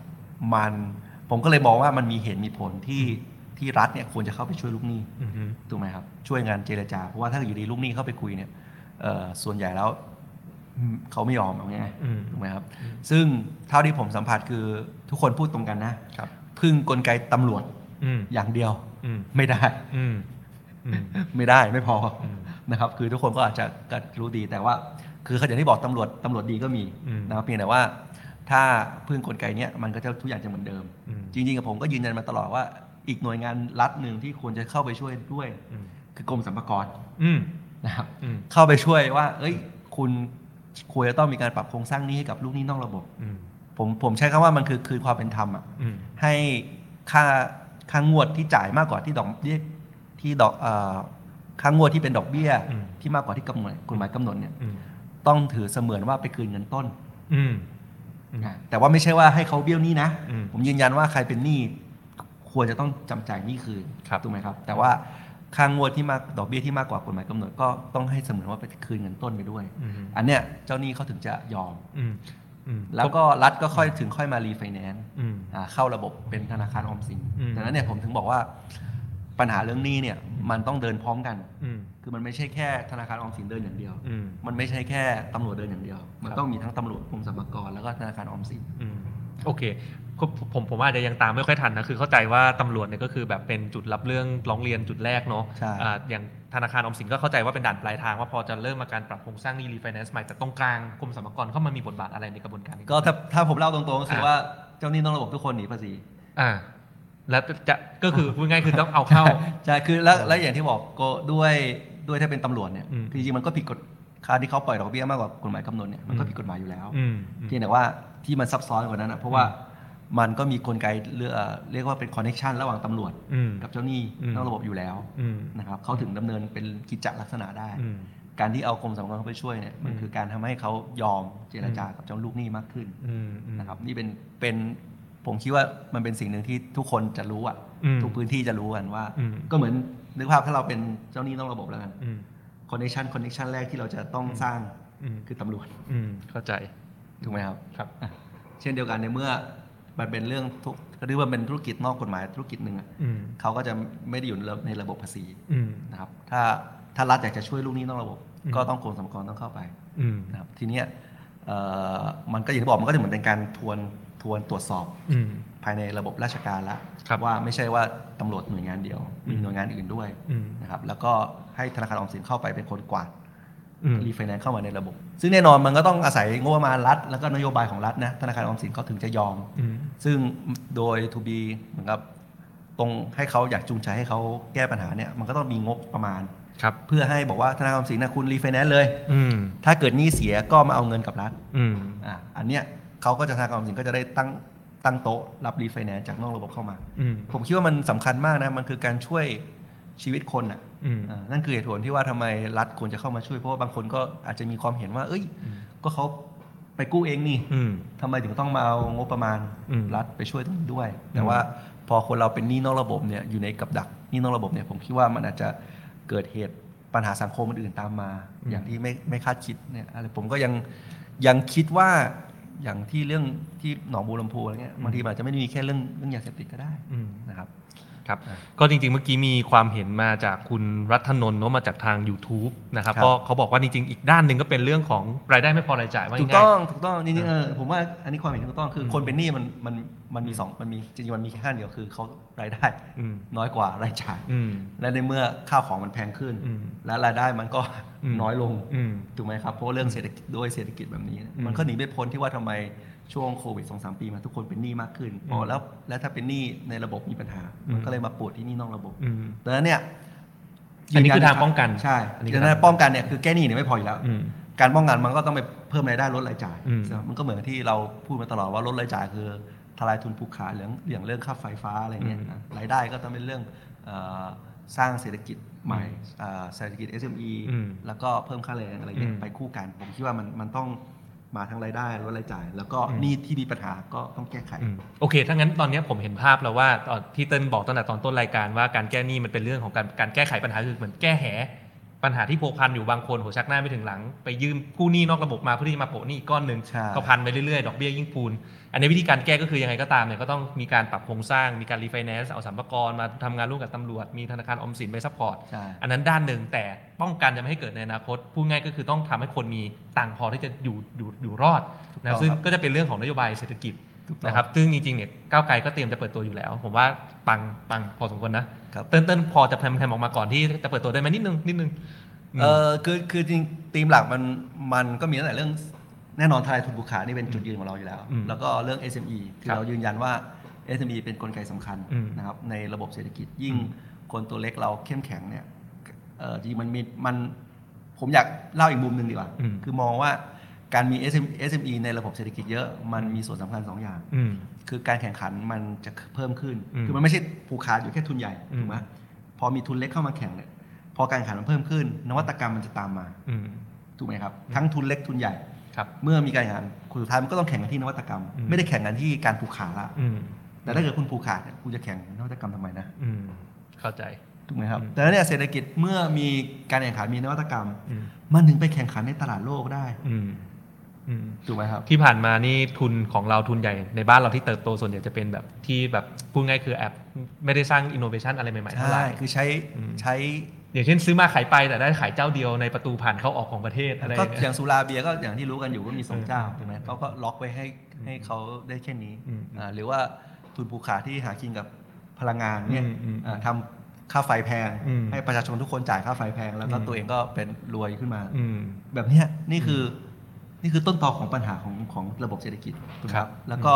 มันผมก็เลยมองว่ามันมีเหตุมีผลที่ ที่รัฐเนี่ยควรจะเข้าไปช่วยลูกหนี้อืมอืมถูกไหมครับ ช่วยงานเจรจา เพราะว่าถ้าอยู่ดีลูกหนี้เข้าไปคุยเนี่ยเอ่อส่วนใหญ่แล้วอืมเขาไม่ยอมเอาง่ายๆอืมถูกไหมครับ ซึ่งเท่าที่ผมสัมผัสคือทุกคนพูดตรงกันนะครับพึ่งกลไกตำรวจอืมอย่างเดียวอืมไม่ได้อืมอืมไม่ได้ไม่พออมนะครับ คือทุกคนก็อาจจะก็รู้ดีแต่ว่า คือเขาอย่างที่บอกตำรวจตำรวจดีก็มีอืมนะครับเพียงแต่ว่า ถ้าพึ่งกลไกเนี้ยมันก็จะทุกอย่างจะเหมือนเดิมอืมจริงๆกับผมก็ยืนยันมาตลอดว่า อีกหน่วยงานรัฐหนึ่งที่ควรจะเข้าไปช่วยด้วยอืมคือกรมสรรพากรอืมนะครับอืมเข้าไปช่วยว่า เอ้ย คุณควรจะต้องมีการปรับโครงสร้างหนี้ให้กับลูกหนี้นอกระบบอืมผมผมใช้คำว่ามันคือคืนความเป็นธรรมอะอืมให้ค่าค่างวดที่จ่ายมากกว่าที่ดอกเบี้ยที่ดอกเอ่อค่างวดที่เป็นดอกเบี้ยอืมที่มากกว่าที่กำหนดกฎหมายกำหนดเนี่ยอืมต้องถือเสมือนว่าไปคืนเงินต้นอืมอืมนะแต่ว่าไม่ใช่ว่าให้เขาเบี้ยวหนี้นะอืมผมยืนยันว่าใครเป็นหนี้ ควรจะต้องจำจ่ายหนี้คืนครับถูกไหมครับ แต่ว่าค่างวดที่มากดอกเบี้ยที่มากกว่ากฎหมายกำหนดก็ต้องให้เสมือนว่าไปคืนเงินต้นไปด้วยอืมอันเนี้ยเจ้าหนี้เขาถึงจะยอมอืมอืมแล้วก็รัฐก็ค่อยถึงค่อยมารีไฟแนนซ์อืมอ่าเข้าระบบเป็นธนาคารออมสินอืมดังนั้นเนี่ยผมถึงบอกว่าปัญหาเรื่องหนี้เนี่ยมันต้องเดินพร้อมกันอืมคือมันไม่ใช่แค่ธนาคารออมสินเดินอย่างเดียวอืมมันไม่ใช่แค่ตำรวจเดินอย่างเดียว มันครับต้องมีทั้งตำรวจกรมสรรพากรแล้วก็ธนาคารออมสินอืม โอเคก็ผมผมอาจจะยังตามไม่ค่อยทันนะคือเข้าใจว่าตำรวจเนี่ยก็คือแบบเป็นจุดรับเรื่องร้องเรียนจุดแรกเนาะใช่อ่าอย่างธนาคารออมสินก็เข้าใจว่าเป็นด่านปลายทางว่าพอจะเริ่มมาการปรับโครงสร้างหนี้รีไฟแนนซ์ใหม่แต่ตรงกลางกรมสรรพากรเข้ามามีบทบาทอะไรในกระบวนการนี้ก็ถ้าถ้าผมเล่าตรงๆก็คืออะว่าเจ้าหนี้นอกระบบทุกคนหนีภาษีอ่าแล้วจะก็คือพูดง่ายๆคือต้องเอาเข้าใช่คือแล้วแล้วอย่างที่บอกก็ด้วยด้วยถ้าเป็นตำรวจเนี่ยอืมคือจริงๆมันก็ผิดกฎ การที่เขาปล่อยดอกเบี้ยมากกว่ากฎหมายกำหนดเนี่ยมันก็อืมผิดกฎหมายอยู่แล้วอืมอืมเพียงแต่ว่าที่มันซับซ้อนกว่านั้นนะเพราะว่ามันก็มีกลไกเรียกเอ่อเรียกว่าเป็นคอนเน็ชันระหว่างตำรวจอืม กับเจ้าหนี้อืม นอกระบบอยู่แล้วอืม นะครับเขาถึงดำเนินเป็นกิจจลักษณะได้ อืม การที่เอากรมสรรพากรเข้าไปช่วยเนี่ยมันอืมคือการทำให้เขายอมเจรจากับเจ้าลูกหนี้มากขึ้นอืมอืม นะครับนี่เป็นเป็นผมคิดว่ามันเป็นสิ่งหนึ่งที่ทุกคนจะรู้อะอืมทุกพื้นที่จะรู้กันว่า อืม ก็เหมือนนึกภาพถ้าเราเป็นเจ้าหนี้นอกระบบแล้วกัน อืม connection connection แรกที่เราจะต้องสร้างอืมคือตำรวจอืมเข้าใจถูกไหมครับครับอะเช่นเดียวกันในเมื่อมันเป็นเรื่องทุกก็เรียกว่าเป็นธุรกิจนอกกฎหมายธุรกิจหนึ่งอะอืมเขาก็จะไม่ได้อยู่ในระบบภาษีอืมนะครับ ถ้าถ้ารัฐอยากจะช่วยลูกหนี้นอกระบบอืมก็ต้องกรมสรรพากรต้องเข้าไปอืมนะครับ ทีเนี้ยเอ่อมันก็อย่างที่บอกมันก็จะเหมือนเป็นการทวนทวนตรวจสอบอืมภายในระบบราชการแล้วครับว่าไม่ใช่ว่าตำรวจหน่วยงานเดียว มีอืมหน่วยงานอื่นด้วยอืมนะครับ แล้วก็ ให้ธนาคารออมสินเข้าไปเป็นคนกวาดอืมรีไฟแนนซ์เข้ามาในระบบ ซึ่งแน่นอนมันก็ต้องอาศัยงบประมาณรัฐ แล้วก็นโยบายของรัฐนะธนาคารออมสินเขาถึงจะยอมอืมซึ่งโดย to be เหมือนกับตรงให้เขาอยากจูงใจให้เขาแก้ปัญหาเนี่ยมันก็ต้องมีงบประมาณครับเพื่อให้บอกว่าธนาคารออมสินนะคุณรีไฟแนนซ์เลยอืมถ้าเกิดหนี้เสียก็มาเอาเงินกับรัฐอืมอะอันเนี้ยเขาก็จะธนาคารออมสินก็จะได้ตั้งตั้งโต๊ะรับรีไฟแนนซ์จากนอกระบบเข้ามาอืมผมคิดว่ามันสำคัญมากนะมันคือการช่วย ชีวิตคนอะอืมอ่านั่นคือเหตุผลที่ว่าทำไมรัฐควรจะเข้ามาช่วยเพราะว่าบางคนก็อาจจะมีความเห็นว่า เอ้ยอืมก็เขาไปกู้เองนี่อืมทำไมถึงต้องมาเอางบประมาณอืมรัฐไปช่วยตรงนี้ด้วย แต่ว่าพอคนเราเป็นหนี้นอกระบบเนี่ยอยู่ในกับดักหนี้นอกระบบเนี่ยผมคิดว่ามันอาจจะเกิดเหตุปัญหาสังคมอื่นๆตามมา อย่างที่ไม่ไม่คาดคิดเนี่ยอะไรผมก็ยังยังคิดว่าอย่างที่เรื่องที่หนองบัวลำพูอะไรเงี้ยบางทีมันอาจจะไม่ได้มีแค่เรื่องเรื่องยาเสพติดก็ได้อืมนะครับ ครับก็จริงๆเมื่อกี้มีความเห็นมาจากคุณรัฐนนท์เนาะมาจากทาง YouTube นะครับครับก็เขาบอกว่าจริงๆอีกด้านหนึ่งก็เป็นเรื่องของรายได้ไม่พอรายจ่ายว่าถูกง่ายๆต้องถูกต้องจริงๆเออผมว่าอันนี้ความเห็นที่ถูกต้องคืออมคนเป็นหนี้มันมันมันมีสองมันมีจริงๆมันมีแค่ขั้นเดียวคือเขารายได้อืมน้อยกว่ารายจ่ายอืมและในเมื่อข้าวของมันแพงขึ้นอืมและรายได้มันก็อืมน้อยลงอืมถูกไหมครับเพราะว่าเรื่องเศรษฐกิจด้วยเศรษฐกิจแบบนี้อืมมันก็หนีไม่พ้นที่ว่าทำไม ช่วงโควิดสองสามปีมาทุกคนเป็นหนี้มากขึ้นพออืมแล้วและถ้าเป็นหนี้ในระบบมีปัญหาอืมมันก็เลยมาปวดที่หนี้นอกระบบอืมดังนั้นเนี่ยอันนี้คือทางป้องกันใช่อันนี้ดัคืงอนั้ทางนป้องกันเนี่ยคือแก้หนี้เนี่ยไม่พออยู่แล้วอืมการป้องกันมันก็ต้องไปเพิ่มรายได้ลดรายจ่ายอืมใช่ไหมมันก็เหมือนที่เราพูดมาตลอดว่าลดรายจ่ายคือทลายทุนผูกขาดเรื่องอย่างเรื่องค่าไฟฟ้าอะไรเงี้ยนะรายได้ก็ต้องเป็นเรื่องเอ่อสร้างเศรษฐกิจใหม่เอ่อเศรษฐกิจ SME อืมแล้วก็เพิ่มค่าแรงอะไรเงี้อืยมไปคู่กัน ผมคิดว่ามันมันต้อง มาทั้งรายได้ลดรายจ่าย แล้วก็อืมหนี้ที่มีปัญหาก็ต้องแก้ไขอืมโอเคถ้างั้นตอนนี้ผมเห็นภาพแล้วว่าตอนที่เติ้ลบอกตั้งแต่ตอนต้นรายการว่าการแก้หนี้มันเป็นเรื่องของการการแก้ไขปัญหาคือเหมือนแก้แห ปัญหาที่พัวพันอยู่บางคนหัวชักหน้าไม่ถึงหลัง ไปยืมกู้หนี้นอกระบบมาเพื่อที่จะมาโปะหนี้อีกก้อนหนึ่งใช่ก็พันไปเรื่อยๆ ดอกเบี้ยยิ่งพูน อันนี้วิธีการแก้ก็คือยังไงก็ตามเนี่ยก็ต้องมีการปรับโครงสร้างมีการรีไฟแนนซ์เอาสรรพากรมาทำงานร่วมกับตำรวจมีธนาคารออมสินไป support ใช่อันนั้นด้านหนึ่งแต่ป้องกันจะไม่ให้เกิดในอนาคตพูดง่ายก็คือต้องทำให้คนมีตังค์พอที่จะอยู่อยู่อยู่รอดถูกต้นะครับซึ่งก็จะเป็นเรื่องของนโยบายเศรษฐกิจถูกต้องนะครับซึ่งจริงๆเนี่ยก้าวไกลก็เตรียมจะเปิดตัวอยู่แล้ว ผมว่าปังปังพอสมควรนะ ครับเติ้ลเติ้ลพอจะแพรมๆออกมาก่อนที่จะเปิดตัวได้ไหมนิดนึงนิดนึงมเออคือคือจริงธีมหลักมันมันก็มีตั้งแต่เรื่องแน่นอนทลายทุนผูกขาดนี่เป็นจุดยืนของเราอยู่แล้วอืมแล้วก็เรื่อง SME คือครับเรายืนยันว่า SME เป็นกลไกสำคัญอืมนะครับในระบบเศรษฐกิจยิ่งอืมคนตัวเล็กเราเข้มแข็งเนี่ยเออจริงมันมีมันผมอยากเล่าอีกมุมหนึ่งดีกว่าอืมคือมองว่า การมี SM SME ในระบบเศรษฐกิจเยอะมันมีส่วนสำคัญสองอย่างอืมคือการแข่งขันมันจะเพิ่มขึ้นอืมคือมันไม่ใช่ผูกขาดอยู่แค่ทุนใหญ่อืมถูกไหมพอมีทุนเล็กเข้ามาแข่งเนี่ยพอการแข่งขันมันเพิ่มขึ้น นวัตกรรมมันจะตามมาอืมถูกไหมครับ ทั้งทุนเล็กทุนใหญ่ครับเมื่อมีการแข่งขันคุณสุดท้ายมันก็ต้องแข่งกันที่นวัตกรรมอืมไม่ได้แข่งกันที่การผูกขาดละอืมแต่ถ้าเกิดคุณผูกขาดเนี่ยคุณจะแข่งนวัตกรรมทำไมนะอืมเข้าใจถูกไหมครับอืมแต่แล้วเนี่ยเศรษฐกิจเมื่อมีการแข่งขันมีนวัตกรรมอืมมันถึงไปแข่งขันในตลาดโลกได้อืมอืม ถูกไหมครับที่ผ่านมานี่ทุนของเราทุนใหญ่ในบ้านเราที่เติบโตส่วนใหญ่จะเป็นแบบที่แบบพูดง่ายคือแอปไม่ได้สร้างอินโนเวชันอะไรใหม่ๆเท่าไหใช่ร่คือใช้อืมใช้อย่างเช่นซื้อมาขายไปแต่ได้ขายเจ้าเดียวในประตูผ่านเข้าออกของประเทศอะไรก็อย่างอเงี้ยย่างสุราเบียร์ก็อย่างที่รู้กันอยู่ว่ามีสองเจ้าอืมถูกไหมเขาก็ล็อกไว้ให้ให้เขาได้แค่นี้อืมอ่าหรือว่าทุนผูกขาดที่หากินกับพลังงานเนี่ยอืมอืมอ่าทำค่าไฟแพงอืมให้ประชาชนทุกคนจ่ายค่าไฟแพง แล้วก็อืมตัวเองก็เป็นรวยขึ้นมาอืมแบบเนี้ยนี่คืออ นี่คือต้นตอของปัญหาของของระบบเศรษฐกิจถูกไหมครับ แล้วก็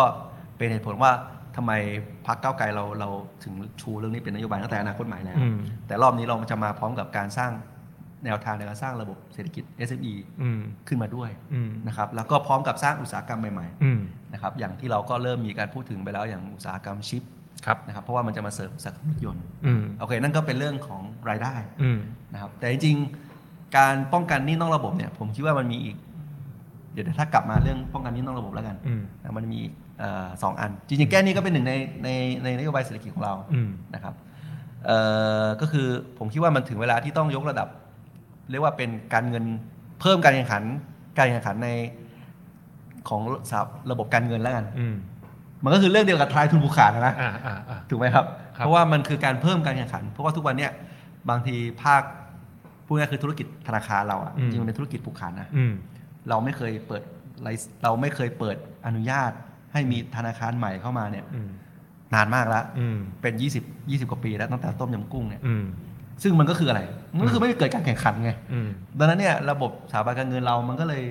เป็นเหตุผลว่าทำไมพรรคก้าวไกลเราเราถึงชูเรื่องนี้เป็นนโยบายตั้งแต่อนาคตใหม่แล้วอืมแต่รอบนี้เราจะมาพร้อมกับการสร้างแนวทางในการสร้างระบบเศรษฐกิจ SME อืมขึ้นมาด้วยอืมนะครับแล้วก็พร้อมกับสร้างอุตสาหกรรมใหม่อืมๆนะครับอย่างที่เราก็เริ่มมีการพูดถึงไปแล้วอย่างอุตสาหกรรมชิปครับนะครับเพราะว่ามันจะมาเสริมอุตสาหกรรมรถยนต์อืมโอเค นั่นก็เป็นเรื่องของรายได้อืมนะครับแต่จริงๆการป้องกันหนี้นอกระบบเนี่ยผมคิดว่ามันมีอีก เดี๋ยวถ้ากลับมาเรื่องป้องกันหนี้นอกระบบแล้วกันอืมนะมันมีอีกเอ่อสองอัน จริงๆ แก้หนี้ก็เป็นหนึ่งในในในนโยบายเศรษฐกิจของเราอืมนะครับเอ่อก็คือผมคิดว่ามันถึงเวลาที่ต้องยกระดับ เรียกว่าเป็นการเงินเพิ่มการแข่งขัน การแข่งขันในของสาระบบการเงินแล้วกันอืมมันก็คือเรื่องเดียวกับทลายทุนผูกขาดนะอ่าอ่าอ่าถูกไหมครับครับ เพราะว่ามันคือการเพิ่มการแข่งขัน เพราะว่าทุกวันเนี้ยบางทีภาคพูดง่ายๆคือธุรกิจธนาคารเราอะอืมจริงๆมันเป็นธุรกิจผูกขาดนะอืม เราไม่เคยเปิดไลซ์เราไม่เคยเปิดอนุญาต ให้มีธนาคารใหม่เข้ามาเนี่ยอืมนานมากแล้วอืมเป็น20 20กว่าปีแล้วตั้งแต่ต้มยำกุ้งเนี่ยอืมซึ่งมันก็คืออะไรมันก็คือไม่เกิดการแข่งขันไงอืมดังนั้นเนี่ยระบบสถาบันการเงินเรามันก็เลย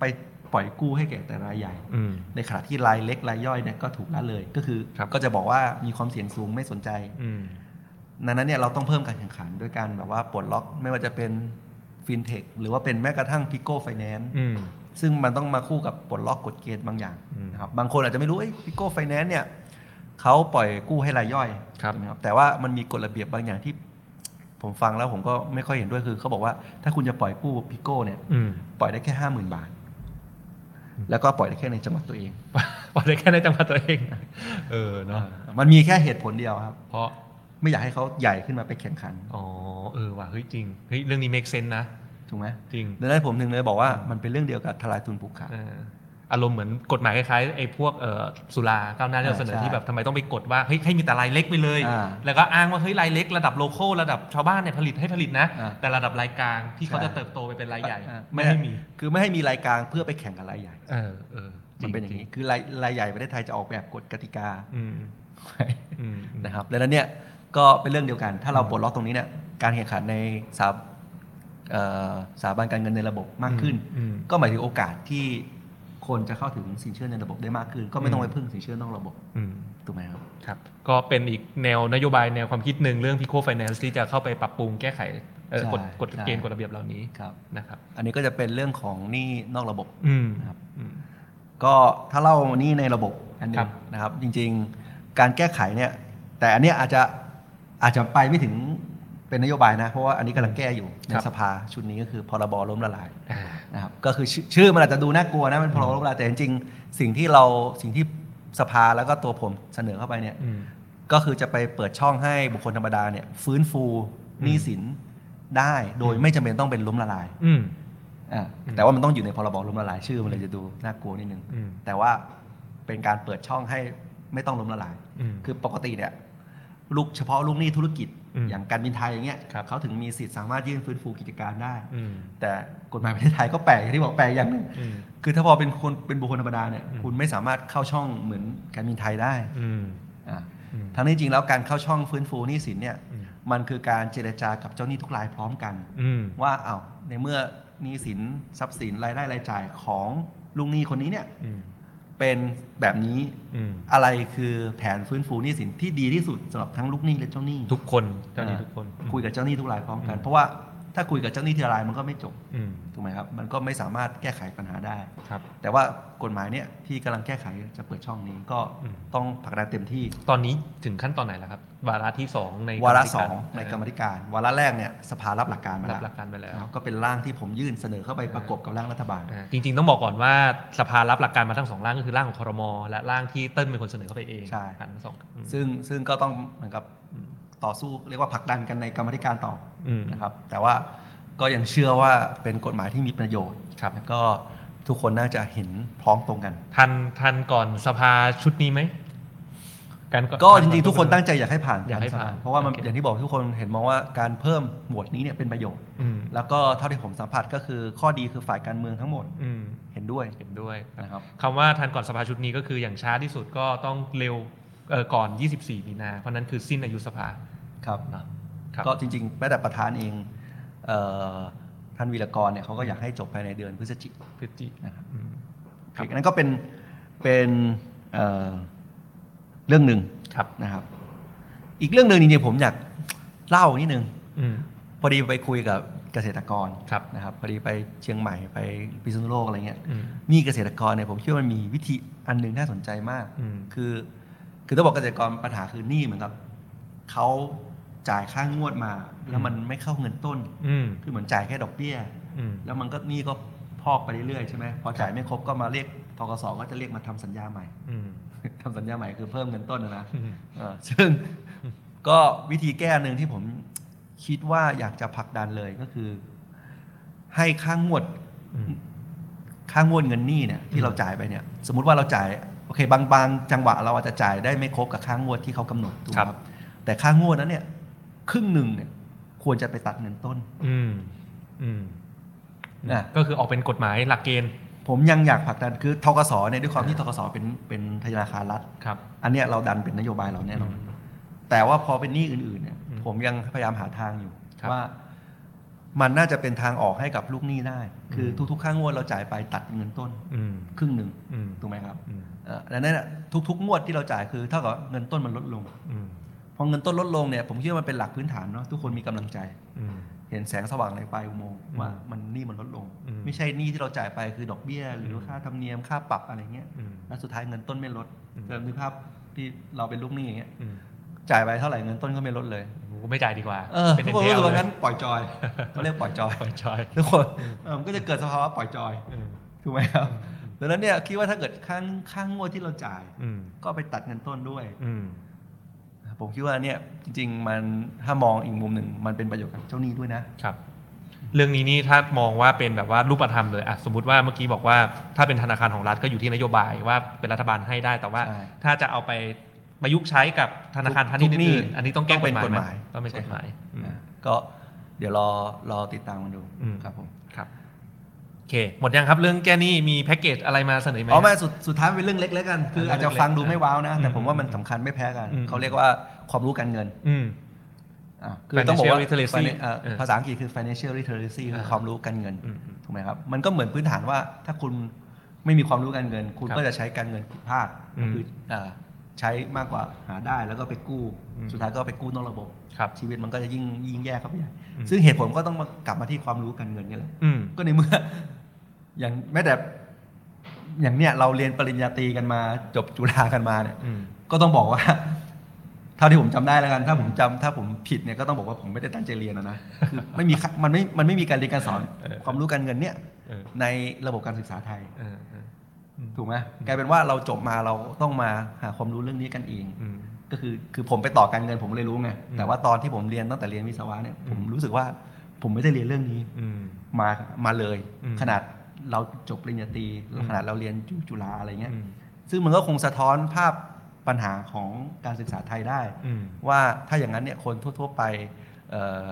ไปปล่อยกู้ให้แก่แต่รายใหญ่อืมในขณะที่รายเล็กรายย่อยเนี่ยก็ถูกละเลยก็คือครับก็จะบอกว่ามีความเสี่ยงสูงไม่สนใจอืมดังนั้นเนี่ยเราต้องเพิ่มการแข่งขันด้วยการแบบว่าปลดล็อกไม่ว่าจะเป็น ฟินเทคหรือว่าเป็นแม้กระทั่ง pico finance อืมซึ่งมันต้องมาคู่กับปลดล็อกกฎเกณฑ์บางอย่างอืมนะครับบางคนอาจจะไม่รู้ pico finance เนี่ยเขาปล่อยกู้ให้รายย่อยครับใช่ไหมแต่ว่ามันมีกฎระเบียบบางอย่างที่ ผมฟังแล้วผมก็ไม่ค่อยเห็นด้วยคือเขาบอกว่าถ้าคุณจะปล่อยกู้พิโก้เนี่ยอืมปล่อยได้แค่ห้าหมื่นบาท แล้วก็ปล่อยได้แค่ในจังหวัดตัวเองพอได้แค่ในจังหวัดตัวเอง เออเนาะมันมีแค่เหตุผลเดียวครับ เพราะ ไม่อยากให้เขาใหญ่ขึ้นมาไปแข่งขัน อ๋อ เออว่ะเฮ้ยจริง เฮ้ยเรื่องนี้ make sense นะ ถูกไหมจริงดังนั้นผมถึงเลยบอกว่ามันเป็นเรื่องเดียวกับทลายทุนผูกขาดเอออารมณ์เหมือนกฎหมายคล้ายๆไอ้พวกเอ่อสุราก้าวหน้าที่เราเสนอใช่ที่แบบทำไมต้องไปกฎว่าเฮ้ยให้มีแต่รายเล็กไปเลยอ่าแล้วก็อ้างว่าเฮ้ยรายเล็กระดับโลคอลระดับชาวบ้านเนี่ยผลิตให้ผลิตนะอ่าแต่ระดับรายกลางที่เขาใช่จะเติบโตไปเป็นรายใหญ่อ่าไม่ให้มีคือไม่ให้มีรายกลางเพื่อไปแข่งกับรายใหญ่เออเออจริมันเป็นอย่างนี้คือรายรายใหญ่ประเทศไทยจะออกแบบกฎกติกาอืมอืมนะครับดังนั้นเนี่ย ก็เป็นเรื่องเดียวกัน ถ้าเราปลดล็อกตรงนี้เนี่ยการแข่งขันในสถาเอ่อสถาบันการเงินในระบบมากขึ้นอืมก็หมายถึงโอกาสที่คนจะเข้าถึงสินเชื่อในระบบได้มากขึ้น ก็ไม่ต้องไปพึ่งสินเชื่อนอกระบบอืมถูกไหมครับครับ ก็เป็นอีกแนวนโยบายแนวความคิดหนึ่งเรื่อง Pico Finance ที่จะเข้าไปปรับปรุงแก้ไขเอ่อใช่กฎกฎใช่เกณฑ์กฎระเบียบเหล่านี้ครับนะครับ อันนี้ก็จะเป็นเรื่องของหนี้นอกระบบอืมนะครับอืมก็ถ้าเล่านี่ในระบบอันหนึครังบนะครับ จริง ๆ การแก้ไขเนี่ย แต่อันเนี้ยอาจจะ อาจจะไปไม่ถึงเป็นนโยบายนะ เพราะว่าอันนี้กำลังแก้อยู่ในสภาชุดนี้ก็คือพรบล้มละลายอ่านะครับก็คือชื่อชื่อมันอาจจะดูน่ากลัวนะมันพรบล้มละลายแต่จริงๆสิ่งที่เราสิ่งที่สภาแล้วก็ตัวผมเสนอเข้าไปเนี่ยอืมก็คือจะไปเปิดช่องให้บุคคลธรรมดาเนี่ยฟื้นฟูหนี้สินได้โดยไม่จำเป็นต้องเป็นล้มละลายอืมอ่าอืมแต่ว่ามันต้องอยู่ในพรบล้มละลายชื่อมันเลยจะดูน่ากลัวนิดนึงอืมแต่ว่าเป็นการเปิดช่องให้ไม่ต้องล้มละลายอืมคือปกติเนี่ย ลูกเฉพาะลูกหนี้ธุรกิจอืมอย่างการบินไทยอย่างเงี้ยครับเขาถึงมีสิทธิ์สามารถยื่นฟื้นฟูกิจการได้อืมแต่กฎหมายประเทศไทยก็แปลกอย่างที่บอกแปลกอย่างหนึงอืมคือถ้าพอเป็นคนเป็นบุคคลธรรมดาเนี่ยอืมคุณไม่สามารถเข้าช่องเหมือนการบินไทยได้อืมอ่าอืมทั้งนี้จริงแล้วการเข้าช่องฟื้นฟูหนี้สินเนี่ยอืมมันคือการเจรจากับเจ้าหนี้ทุกรายพร้อมกันอืมว่าเอาวในเมื่อหนี้สินทรัพย์สินรายได้รายจ่ายของลุงหนี้คนนี้เนี่ยอืม เป็นแบบนี้อืมอะไรคือแผนฟื้นฟูหนี้สินที่ดีที่สุดสำหรับทั้งลูกหนี้และเจ้าหนี้ทุกคนเจ้าหนี้ทุกคน คุยกับเจ้าหนี้ทุกรายพร้อมกันอืมเพราะว่า ถ้าคุยกับเจ้าหนี้ทีละรายมันก็ไม่จบอืมถูกไหมครับ มันก็ไม่สามารถแก้ไขปัญหาได้ครับ แต่ว่ากฎหมายเนี่ยที่กำลังแก้ไขจะเปิดช่องนี้ก็อืมต้องผลักดันเต็มที่ ตอนนี้ถึงขั้นตอนไหนแล้วครับ วาระที่สองในวาระกมธิสกองในกรรมธิการ วาระแรกเนี่ยสภารับหลักการมารัแล้บวหลักการไปแล้วนะครับก็เป็นร่างที่ผมยื่นเสนอเข้าไปประกบกับร่างรัฐบาลอ่าจริง ๆ ต้องบอกก่อนว่าสภารับหลักการมาทั้งสองร่างก็คือร่างของคอรมอและร่างที่เติ้ลเป็นคนเสนอเข้าไปเองใช่ผ่านทั้งสองอืมซึ่งซึ่งก็ต้องเหมือนกับอืม ต่อสู้เรียกว่าผลักดันกันในกรรมธิการต่ออืมนะครับ แต่ว่าก็ยังเชื่อว่าเป็นกฎหมายที่มีประโยชน์ครับแล้วก็ทุกคนน่าจะเห็นพร้อมตรงกัน ทันทันก่อนสภาชุดนี้ไหมการก็จริงๆทุกคนตั้งใจอยากให้ผ่านอยากให้ผ่านเพราะว่ามันโอเคอย่างที่บอกทุกคนเห็นมองว่าการเพิ่มหมวดนี้เนี่ยเป็นประโยชน์อืมแล้วก็เท่าที่ผมสัมผัสก็คือข้อดีคือฝ่ายการเมืองทั้งหมดอืมเห็นด้วยเห็นด้วยนะครับคำว่าทันก่อนสภาชุดนี้ก็คืออย่างช้าที่สุดก็ต้องเร็วเอ่อก่อน 24 มีนาเพราะนั้นคือสิ้นอายุสภา ครับเนาะครับก็จริงๆแม้แต่ประธานเองเอ่อท่านวีรกรเนี่ยเขาก็อยากให้จบภายในเดือนพฤศจิกพฤศจินะครับอืมครับนั่นก็เป็นเป็นเอ่อเรื่องหนึ่งครับนะครับ อีกเรื่องหนึ่งจริงๆผมอยากเล่านิดนึงอืมพอดีไปคุยกับเกษตรกรครับนะครับ พอดีไปเชียงใหม่ไปพิษณุโลกอะไรเงี้ยอืมมีเกษตรกรเนี่ยผมคิดว่ามันมีวิธีอันหนึ่งน่าสนใจมากอืมคือ คือต้องบอกเกษตรกรปัญหาคือหนี้เหมือนกับเขา จ่ายค่างวดมา แล้วมันไม่เข้าเงินต้นอืมคือเหมือนจ่ายแค่ดอกเบี้ยอืมแล้วมันก็หนี้ก็พอกไปเรื่อยๆใช่ไหมพอจ่ายไม่ครบก็มาเรียกทกสก็จะเรียกมาทำสัญญาใหม่อืมทำสัญญาใหม่คือเพิ่มเงินต้นนะนะอืมเออซึ่งก็วิธีแก้หนึ่งที่ผมคิดว่าอยากจะผลักดันเลยก็คือ ให้ค่างวดอืมค่างวดเงินหนี้เนี่ยที่เราจ่ายไปเนี่ย สมมุติว่าเราจ่ายโอเคบางบางจังหวะเราอาจจะจ่ายได้ไม่ครบกับค่างวดที่เขากำหนดถูกไหมครับครับ แต่ค่างวดนั้นเนี่ย ครึ่งหนึ่งเนี่ย ควรจะไปตัดเงินต้น อืม อืมอะก็คือออกเป็นกฎหมายหลักเกณฑ์ ผมยังอยากผลักดันคือทกสเนี่ยด้วยความที่ทกสเป็นเป็นธนาคารรัฐครับ อันเนี้ยเราดันเป็นนโยบายเราแน่นอนอืมแต่ว่าพอเป็นหนี้อื่น ๆ เนี่ยอืมผมยังพยายามหาทางอยู่ครับว่ามันน่าจะเป็นทางออกให้กับลูกหนี้ได้ คือมทุกๆ ค่างวดเราจ่ายไปตัดเงินต้นอืมครึ่งหนึ่งอืมถูกไหมครับอืมเอ่อดังนั้นน่ะทุกๆ งวดที่เราจ่ายคือเท่ากับเงินต้นมันลดลงอืม พอเงินต้นลดลงเนี่ยผมคิดว่ามันเป็นหลักพื้นฐานเนาะทุกคนมีกำลังใจอืมเห็นแสงสว่างในปลายอุโมงค์อืมว่ามันหนี้มันลดลงอืมไม่ใช่หนี้ที่เราจ่ายไปคือดอกเบี้ย หรือว่าค่าธรรมเนียมค่าปรับอะไรเงี้ยอืมแล้วสุดท้ายเงินต้นไม่ลดอืมเริ่มนึกภาพที่เราเป็นลูกหนี้อย่างเงี้ยอืมจ่ายไปเท่าไหร่เงินต้นก็ไม่ลดเลยกูไม่จ่ายดีกว่าเออเป็นทุอกย่างคนเดียวรู้สึกว่าเลยงั้นปล่อยจอยเขาเรียกปล่อยจอยปล่อยจอยทุกคนเออมันก็จะเกิดสภาวะปล่อยจอยอืมถูกไหมครับดังนั้นเนี่ยคิดว่าถ้าเกิดข้างข้างงวดที่เราจ่ายอืมก็ไปตัดเงินต้นด้วยอืม ผมคิดว่าเนี่ยจริง ๆ มันถ้ามองอีกมุมหนึ่งมันเป็นประโยชน์กับเจ้าหนี้ด้วยนะครับ เรื่องนี้นี่ถ้ามองว่าเป็นแบบว่ารูปธรรมเลยอะสมมติว่าเมื่อกี้บอกว่าถ้าเป็นธนาคารของรัฐก็อยู่ที่นโยบายว่าเป็นรัฐบาลให้ได้แต่ว่าใช่ถ้าจะเอาไปประยุกต์ใช้กับธนาคารพาณิชย์ทุกหนี้อื่นๆอันนี้ต้องแก้ต้องเป็นกฎหมายกฎหมายไหต้องเป็นกฎหมายอืมนะก็เดี๋ยวรอรอติดตามกันดูอืมครับผมครับ โอเค หมดยังครับเรื่องแก้หนี้มีแพ็กเกจอะไรมาเสนอไหมอ๋อไม่สุดสุดท้ายเป็นเรื่องเล็ก ๆ กัน คือเรื่องอาจจะเล็กๆฟังดูไม่ว้าวนะ แต่อืมผมว่ามันสำคัญไม่แพ้กันอืมเขาเรียกว่าความรู้การเงินอืมอะคือต้องบอกว่า Financial literacy Finan- เอ่อเออภาษาอังกฤษคือ financial literacy คืออ่าความรู้การเงินอืมถูกไหมครับ มันก็เหมือนพื้นฐานว่าถ้าคุณไม่มีความรู้การเงิน คุณครับก็จะใช้การเงินผิดพลาดอืมก็คืออ่า ใช้มากกว่าหาได้แล้วก็ไปกู้อืมสุดท้ายก็ไปกู้นอกระบบครับชีวิตมันก็จะยิ่งยิ่งแย่เข้าไปใหญ่อืมซึ่งเหตุผลก็ต้องมากลับมาที่ความรู้การเงินนี่แหละอืมก็ในเมื่อ อย่างแม้แต่ อย่างเนี้ยเราเรียนปริญญาตรีกันมา จบจุฬากันมาเนี่ยอืมก็ต้องบอกว่าเท่าที่ผมจำได้แล้วกัน ถ้าผมจำถ้าผมผิดเนี่ยก็ต้องบอกว่าผมไม่ได้ตั้งใจเรียนนะนะคือไม่มีค่ะมันไม่มันไม่มีการเรียนการสอนเออความรู้การเงินเนี่ยเออในระบบการศึกษาไทยเออเอออืม ถูกไหมกลายเป็นว่าเราจบมาเราต้องมาหาความรู้เรื่องนี้กันเองอืมก็คือคือผมไปต่อการเงินผมเลยรู้ไงอืมแต่ว่าตอนที่ผมเรียนตั้งแต่เรียนวิศวะเนี่ยอืมผมรู้สึกว่าผมไม่ได้เรียนเรื่องนี้อืมมามาเลยอืมขนาดเราจบปริญญาตรีอืมขนาดเราเรียนจุจุฬาอะไรเงี้ยอืมซึ่งมันก็คงสะท้อนภาพปัญหาของการศึกษาไทยได้อืมว่าถ้าอย่างนั้นเนี่ยคนทั่ว ๆ ไปเอ่อ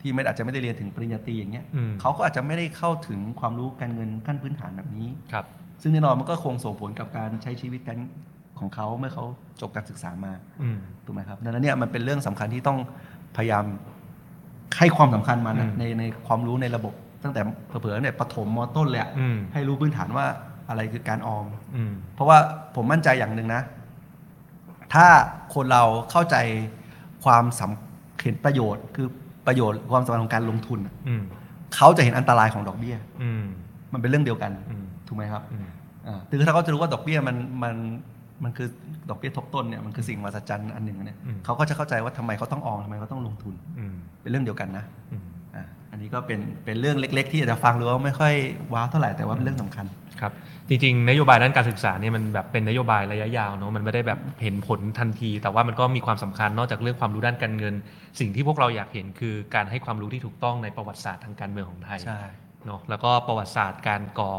ที่ไม่อาจจะไม่ได้เรียนถึงปริญญาตรีอย่างเงี้ยอืมเขาก็อาจจะไม่ได้เข้าถึงความรู้การเงินขั้นพื้นฐานแบบนี้ครับ ซึ่งแน่นอนมันก็คงส่งผลกับการใช้ชีวิตกันของเขาเมื่อเขาจบการศึกษามาอืมถูกไหมครับดังนั้นเนี่ยมันเป็นเรื่องสำคัญที่ต้องพยายามให้ความสำคัญมันอืนะมในในความรู้ในระบบ ตั้งแต่เผลอๆเนี่ยประถมมต้นเลยอะอืมให้รู้พื้นฐานว่าอะไรคือการออมอืมเพราะว่าผมมั่นใจอย่างหนึ่งนะ ถ้าคนเราเข้าใจความสำเห็นประโยชน์ คือประโยชน์ความสำคัญของการลงทุนอะอืมเขาจะเห็นอันตรายของดอกเบี้ยอืมมันเป็นเรื่องเดียวกันอืม ถูกไหมครับอืมอ่าคือถ้าเขาจะรู้ว่าดอกเบี้ยมันมันมันคือดอกเบี้ยทบต้นเนี่ยมันคือสิ่งมหัศจรรย์อันหนึ่งเนี่ยอืมเขาก็จะเข้าใจว่าทำไมเขาต้องออมทำไมเขาต้องลงทุนอืมเป็นเรื่องเดียวกันนะอืมอ่าอันนี้ก็เป็นเป็นเรื่องเล็ก ๆ ที่อาจจะฟังดูว่าไม่ค่อยว้าวเท่าไหร่แต่ว่าเป็นเรื่องสำคัญครับจริงๆ นโยบายด้านการศึกษาเนี่ยมันแบบเป็นนโยบายระยะยาวเนอะมันไม่ได้แบบเห็นผลทันที แต่ว่ามันก็มีความสำคัญนอกจากเรื่องความรู้ด้านการเงิน สิ่งที่พวกเราอยากเห็นคือการให้ความรู้ที่ถูกต้องในประวัติศาสตร์ทางการเมืองของไทยใช่เนาะแล้วก็ประวัติศาสตร์การก่อ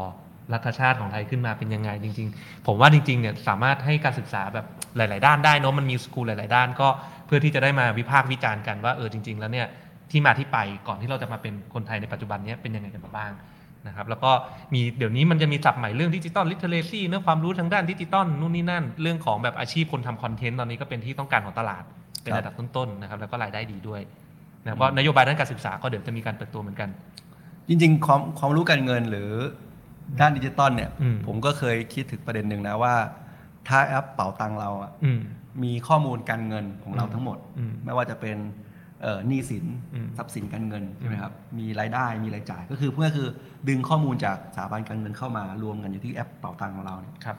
รัฐชาติของไทยขึ้นมาเป็นยังไงจริง ๆ ผมว่าจริงๆเนี่ยสามารถให้การศึกษาแบบหลาย ๆ ด้านได้เนอะมันมีสกูลหลาย ๆ ด้านก็เพื่อที่จะได้มาวิพากษ์วิจารณ์กันว่าเออจริง ๆ แล้วเนี่ยที่มาที่ไปก่อนที่เราจะมาเป็นคนไทยในปัจจุบันเนี้เป็นยังไงกันมาบ้างนะครับแล้วก็มีเดี๋ยวนี้มันจะมีศัพท์ใหม่เรื่อง digital literacy เรื่องความรู้ทางด้านดิจิตอลนู่นนี่นั่น เรื่องของแบบอาชีพคนทำ content ตอนนี้ก็เป็นที่ต้องการของตลาดเป็นระดับต้นๆนะครับแล้วก็รายได้ดีด้วยนะครับก็นโยบายด้านการศึกษาก็เดี๋ยวจะมีการเปิดตัวเหมือนกัน จริงๆความความรู้การเงินหรือ ด้านดิจิตอลเนี่ยอืมผมก็เคยคิดถึงประเด็นหนึ่งนะว่า ถ้าแอปเป๋าตังเราอะอืมมีข้อมูลการเงินของเราอืมทั้งหมดอืมไม่ว่าจะเป็นเอ่อหนี้สินอืมทรัพย์สินการเงินใช่ไหมครับมีรายได้มีรายจ่าย ก็คือเพื่อคือดึงข้อมูลจากสถาบันการเงินเข้ามารวมกันอยู่ที่แอปเป๋าตังของเราเนี่ยครับ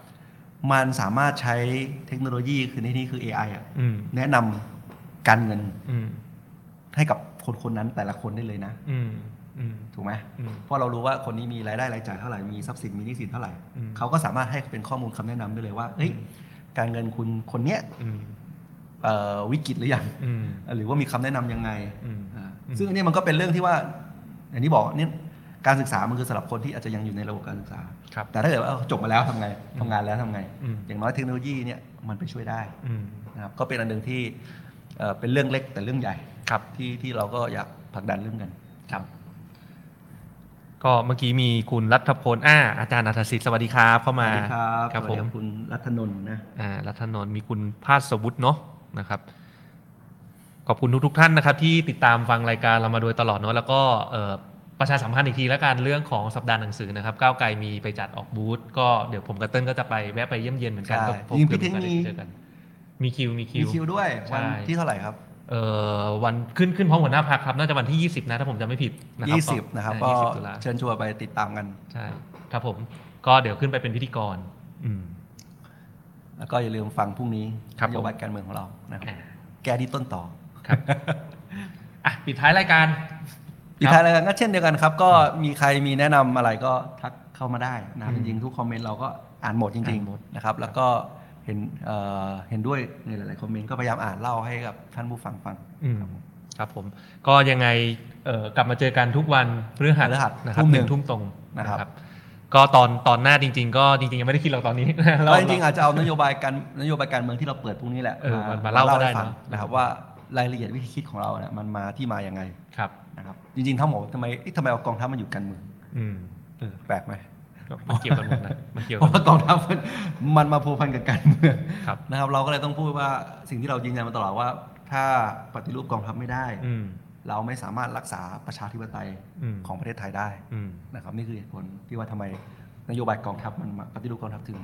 มันสามารถใช้เทคโนโลยีคือในที่นี้คือ AI อะอืมแนะนำการเงินอืมให้กับคนคนนั้นแต่ละคนได้เลยนะอืมอืม ถูกไหมอืมเพราะเรารู้ว่าคนนี้มีรายได้รายจ่ายเท่าไหร่มีทรัพย์สินมีหนี้สินเท่าไหร่อืมเขาก็สามารถให้เป็นข้อมูลคำแนะนำได้เลยว่าเอ้ยการเงินคุณคนเนี้ยอืมเอ่อวิกฤตหรือยังอืมหรือว่ามีคำแนะนำยังไงอืมอ่าอืมซึ่งอันนี้มันก็เป็นเรื่องที่ว่าอย่างที่บอกเนี่ยการศึกษามันคือสำหรับคนที่อาจจะยังอยู่ในระบบการศึกษาครับแต่ถ้าเกิดว่าเอ้าจบมาแล้วทำไงทำงานแล้วทำไงอืมอย่างน้อยเทคโนโลยีเนี่ยมันไปช่วยได้อืมนะครับก็เป็นอันหนึ่งที่เอ่อเป็นเรื่องเล็กแต่เรื่องใหญ่ครับที่ที่เราก็อยากผลักดันเรื่องกันครับ ก็ก็เมื่อกี้มีคุณรัฐพลอ่าอาจารย์อัธสิทธิ์สวัสดีครับเข้าสมาวัสดีครับครับสผวัสดีมคุณรัตนนท์นะอ่ารัฐนนท์มีคุณภาสวุฒิเนาะนะครับ ขอบคุณทุกๆท่านนะครับ ที่ติดตามฟังรายการเรามาโดยตลอดเนาะแล้วก็เอ่อประชาสัมพันธ์อีกทีแล้วกันเรื่องของสัปดาห์หนังสือนะครับก้าวไกลมีไปจัดออกบูธก็เดี๋ยวผมกับเติ้ลก็จะไปแวะไปเยี่ยมเยียนเหมือนกันใช่ก็พบจริงๆเพื่อนพี่เท่งกันมีได้เจอกันมีคิวมีคิมีวคิวด้วยใช่วันที่เท่าไหร่ครับเอ่อ วันขึ้นขึ้นพร้อมหัวหน้าพักครับ น่าจะวันที่ 20 นะถ้าผมจำไม่ผิดนะครั20 นะครับอ่าก็20ตุลาเชิญชวนไปติดตามกัน ใช่ ครับผม ก็เดี๋ยวขึ้นไปเป็นพิธีกร อืม แล้วก็อย่าลืมฟังพรุ่งนี้ครับนโยบายการเมืองของเรานะครับอ่าแก้ที่ต้นต่อ ครับอะปิดท้ายรายการอีกท้ายแล้วกันก็เช่นเดียวกันครับ ก็มีใครมีแนะนำอะไรก็ทักเข้ามาได้นะครับอืจมริงๆทุกคอมเมนต์เราก็อ่านหมดจริงอ่านหมดๆนะครับ แล้วก็ เห็นเอ่อเห็นด้วยในหลายๆคอมเมนต์ก็พยายามอ่านเล่าให้กับท่านผู้ฟังฟังอืมครับผม ก็ยังไงเอ่อกลับมาเจอกันทุกวันพฤหัสพฤหัสนะครับทุ่มหหนึ่นึ่งงทุ่มตรงนะครับ ก็ตอนตอนหน้าจริง ๆ ก็จริงๆยังไม่ได้คิดหรอกตอนนี้แล้วจริงๆอาจจะเอานโยบายการนโยบายการเมืองที่เราเปิดพรุ่งนี้แหละเออมามาเล่าก็ได้ให้ฟังเนอะนะครับว่ารายละเอียดวิธีคิดของเราเนี่ยมันมาที่มาอย่างไงครับนะครับ จริงๆถ้าหมอทำไมเอ๊ะทำไมเอากองทัพมาอยู่การเมืองอืมเออแปลกไหมก็ มันเกี่ยวกันหมดนะมันเกี่ยวเพกันราะว่ากองทัพมันมันมาพัวพันกับการเมืองครับนะครับ เราก็เลยต้องพูดว่าสิ่งที่เรายืนยันมาตลอดว่า ถ้าปฏิรูปกองทัพไม่ได้อืมเราไม่สามารถรักษาประชาธิปไตยอืมของประเทศไทยได้อืมนะครับนี่คือเหตุผลที่ว่าทำไมนโยบายกองทัพมันมาปฏิรูปกองทัพถึง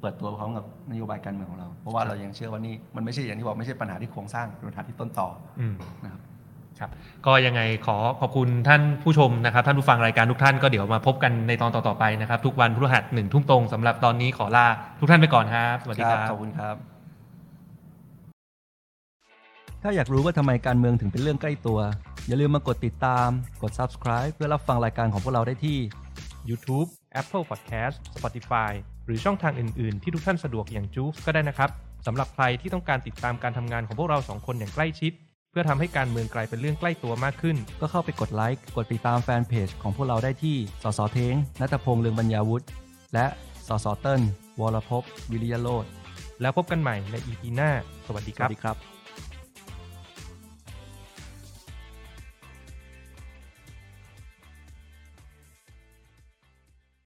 เปิดตัวพร้อมกับนโยบายการเมืองของเรา เพราะว่าเรายังเชื่อว่านี่มันไม่ใช่อย่างที่บอกไม่ใช่ปัญหาที่โครงสร้างเป็นปัญหาที่ต้นต่ออืมนะครับ ครับก็ยังไงขอขอบคุณท่านผู้ชมนะครับ ท่านผู้ฟังรายการทุกท่านก็เดี๋ยวมาพบกันในตอนต่อๆไปนะครับ ทุกวันพฤหัสหนึ่งทุ่มตรงสำหรับตอนนี้ขอลาทุกท่านไปก่อนครับสวัสดีครับขอบคุณครับ ถ้าอยากรู้ว่าทำไมการเมืองถึงเป็นเรื่องใกล้ตัว อย่าลืมมากดติดตาม กด subscribe เพื่อรับฟังรายการของพวกเราได้ที่ YouTube Apple Podcast Spotify หรือช่องทางอื่นๆ ที่ทุกท่านสะดวกอย่างจูฟก็ได้นะครับสำหรับใครที่ต้องการติดตามการทำงานของพวกเราสองคนอย่างใกล้ชิด เพื่อทำให้การเมืองกลายเป็นเรื่องใกล้ตัวมากขึ้น ก็เข้าไปกดไลค์ กดติดตามแฟนเพจของพวกเราได้ที่ สสเทงนัตพงษ์เลืองบรรยาวุฒิ และ สสเติ้ลวรภพวิริยโรธแล้วพบกันใหม่ใน EP หน้า สวัสดีสครัวับสดีครับ